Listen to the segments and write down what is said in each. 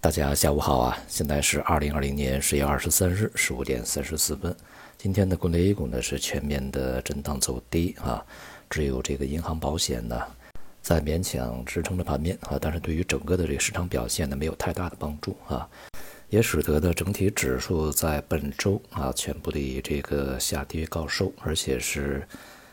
大家下午好啊！现在是二零二零年十月二十三日十五点三十四分。今天的国内 A 股呢是全面的震荡走低啊，只有这个银行保险呢在勉强支撑着盘面啊，但是对于整个的这个市场表现呢没有太大的帮助啊，也使得呢整体指数在本周啊全部的这个下跌告收，而且是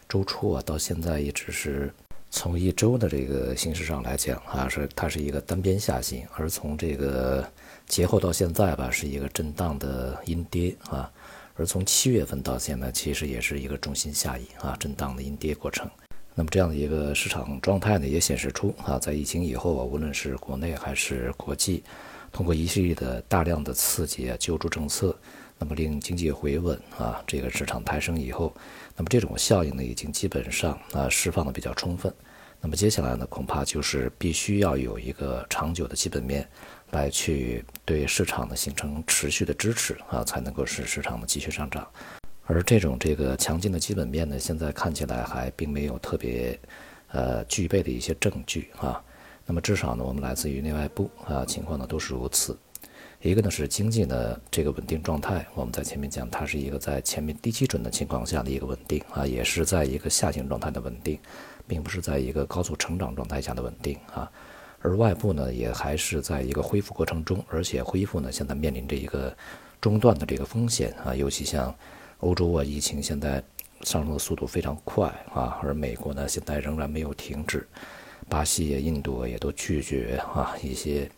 周初啊到现在一直是。从一周的这个形势上来讲啊，是它是一个单边下行，而从这个节后到现在吧，是一个震荡的阴跌啊。而从七月份到现在，其实也是一个重心下移啊，震荡的阴跌过程。那么这样的一个市场状态呢，也显示出啊，在疫情以后啊，无论是国内还是国际，通过一系列的大量的刺激啊、救助政策，那么令经济回稳啊，这个市场抬升以后，那么这种效应呢，已经基本上啊释放的比较充分。那么接下来呢，恐怕就是必须要有一个长久的基本面，来去对市场呢形成持续的支持啊，才能够使市场呢继续上涨。而这种这个强劲的基本面呢，现在看起来还并没有特别呃具备的一些证据啊。那么至少呢，我们来自于内外部啊情况呢都是如此。一个呢是经济呢这个稳定状态，我们在前面讲它是一个在前面低基准的情况下的一个稳定啊，也是在一个下行状态的稳定。并不是在一个高速成长状态下的稳定啊，而外部呢也还是在一个恢复过程中，而且恢复呢现在面临着一个中断的这个风险啊，尤其像欧洲啊疫情现在上升的速度非常快啊，而美国呢现在仍然没有停止，巴西、印度也都拒绝啊一些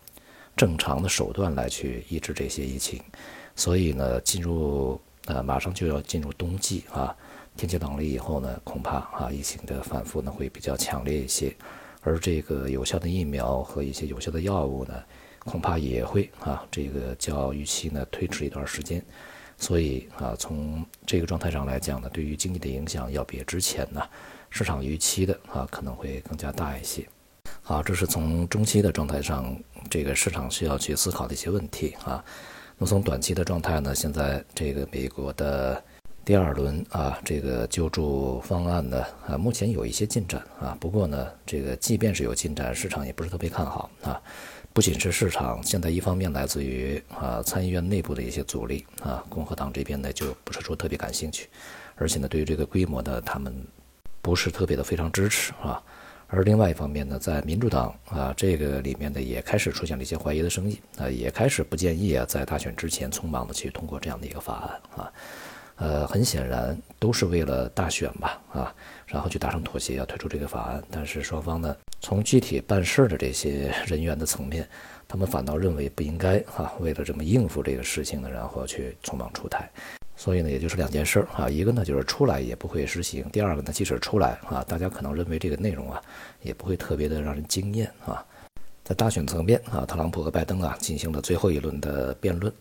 正常的手段来去抑制这些疫情，所以呢进入呃马上就要进入冬季啊。天气冷了以后呢，恐怕啊疫情的反复呢会比较强烈一些，而这个有效的疫苗和一些有效的药物呢，恐怕也会啊这个较预期呢推迟一段时间，所以啊从这个状态上来讲呢，对于经济的影响要比之前呢市场预期的啊可能会更加大一些。好，这是从中期的状态上，这个市场需要去思考的一些问题啊。那么从短期的状态呢，现在这个美国的。第二轮啊，这个救助方案呢，啊，目前有一些进展啊。不过呢，这个即便是有进展，市场也不是特别看好啊。不仅是市场，现在一方面来自于啊参议院内部的一些阻力啊，共和党这边呢就不是说特别感兴趣，而且呢，对于这个规模呢，他们不是特别的非常支持啊。而另外一方面呢，在民主党啊这个里面呢，也开始出现了一些怀疑的声音啊，也开始不建议啊在大选之前匆忙的去通过这样的一个法案啊。呃，很显然都是为了大选吧，啊，然后去达成妥协，要推出这个法案。但是双方呢，从具体办事的这些 人员的层面，他们反倒认为不应该啊，为了这么应付这个事情呢，然后去匆忙出台。所以呢，也就是两件事啊，一个呢就是出来也不会实行，第二个呢，即使出来啊，大家可能认为这个内容啊，也不会特别的让人惊艳啊。在大选层面啊，特朗普和拜登啊进行了最后一轮的辩论。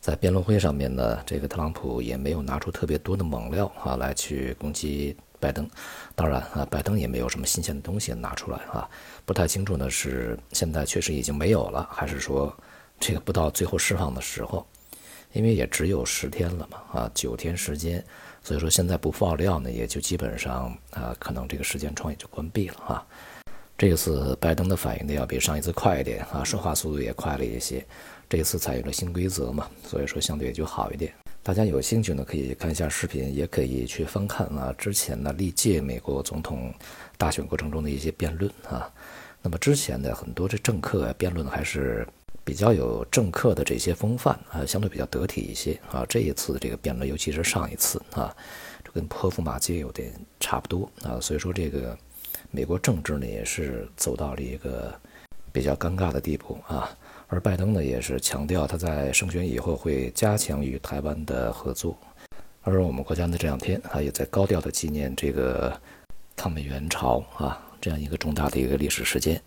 在辩论会上面呢，这个特朗普也没有拿出特别多的猛料啊来去攻击拜登，当然啊，拜登也没有什么新鲜的东西拿出来啊，不太清楚呢是现在确实已经没有了，还是说这个不到最后释放的时候，因为也只有十天了嘛啊，九天时间，所以说现在不爆料呢，也就基本上啊，可能这个时间窗也就关闭了啊。这次拜登的反应呢要比上一次快一点啊，说话速度也快了一些。这次采用了新规则嘛，所以说相对也就好一点。大家有兴趣呢，可以看一下视频，也可以去翻看啊之前呢历届美国总统大选过程中的一些辩论啊。那么之前的很多这政客辩论还是比较有政客的这些风范啊，相对比较得体一些啊。这一次这个辩论，尤其是上一次啊，就跟泼妇骂街有点差不多啊。所以说这个美国政治呢也是走到了一个比较尴尬的地步啊。而拜登呢，也是强调他在胜选以后会加强与台湾的合作。而我们国家呢，这两天啊，也在高调的纪念这个抗美援朝啊这样一个重大的一个历史事件。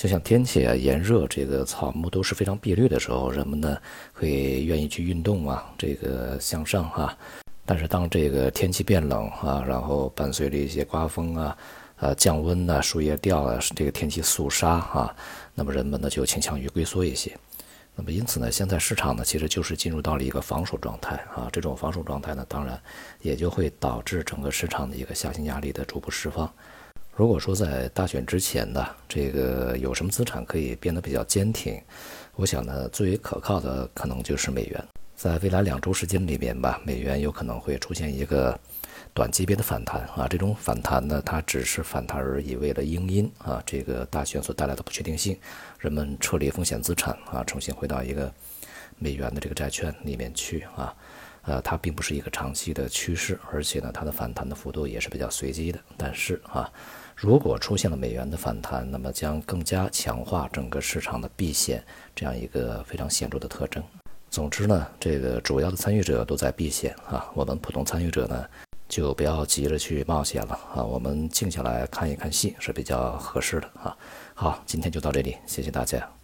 就像天气啊炎热，这个草木都是非常碧绿的时候，人们呢会愿意去运动啊，这个向上啊。但是当这个天气变冷啊，然后伴随着一些刮风啊。呃，降温呐，树叶掉啊，这个天气肃杀啊，那么人们呢就倾向于龟缩一些。那么因此呢，现在市场呢其实就是进入到了一个防守状态啊。这种防守状态呢，当然也就会导致整个市场的一个下行压力的逐步释放。如果说在大选之前呢，这个有什么资产可以变得比较坚挺？我想呢，最为可靠的可能就是美元。在未来两周时间里面吧，美元有可能会出现一个短级别的反弹啊。这种反弹呢，它只是反弹而已，为了应因啊这个大选所带来的不确定性，人们撤离风险资产啊，重新回到一个美元的这个债券里面去啊。呃，它并不是一个长期的趋势，而且呢，它的反弹的幅度也是比较随机的。但是啊，如果出现了美元的反弹，那么将更加强化整个市场的避险这样一个非常显著的特征。总之呢，这个主要的参与者都在避险啊，我们普通参与者呢，就不要急着去冒险了啊，我们静下来看一看戏是比较合适的啊。好，今天就到这里，谢谢大家。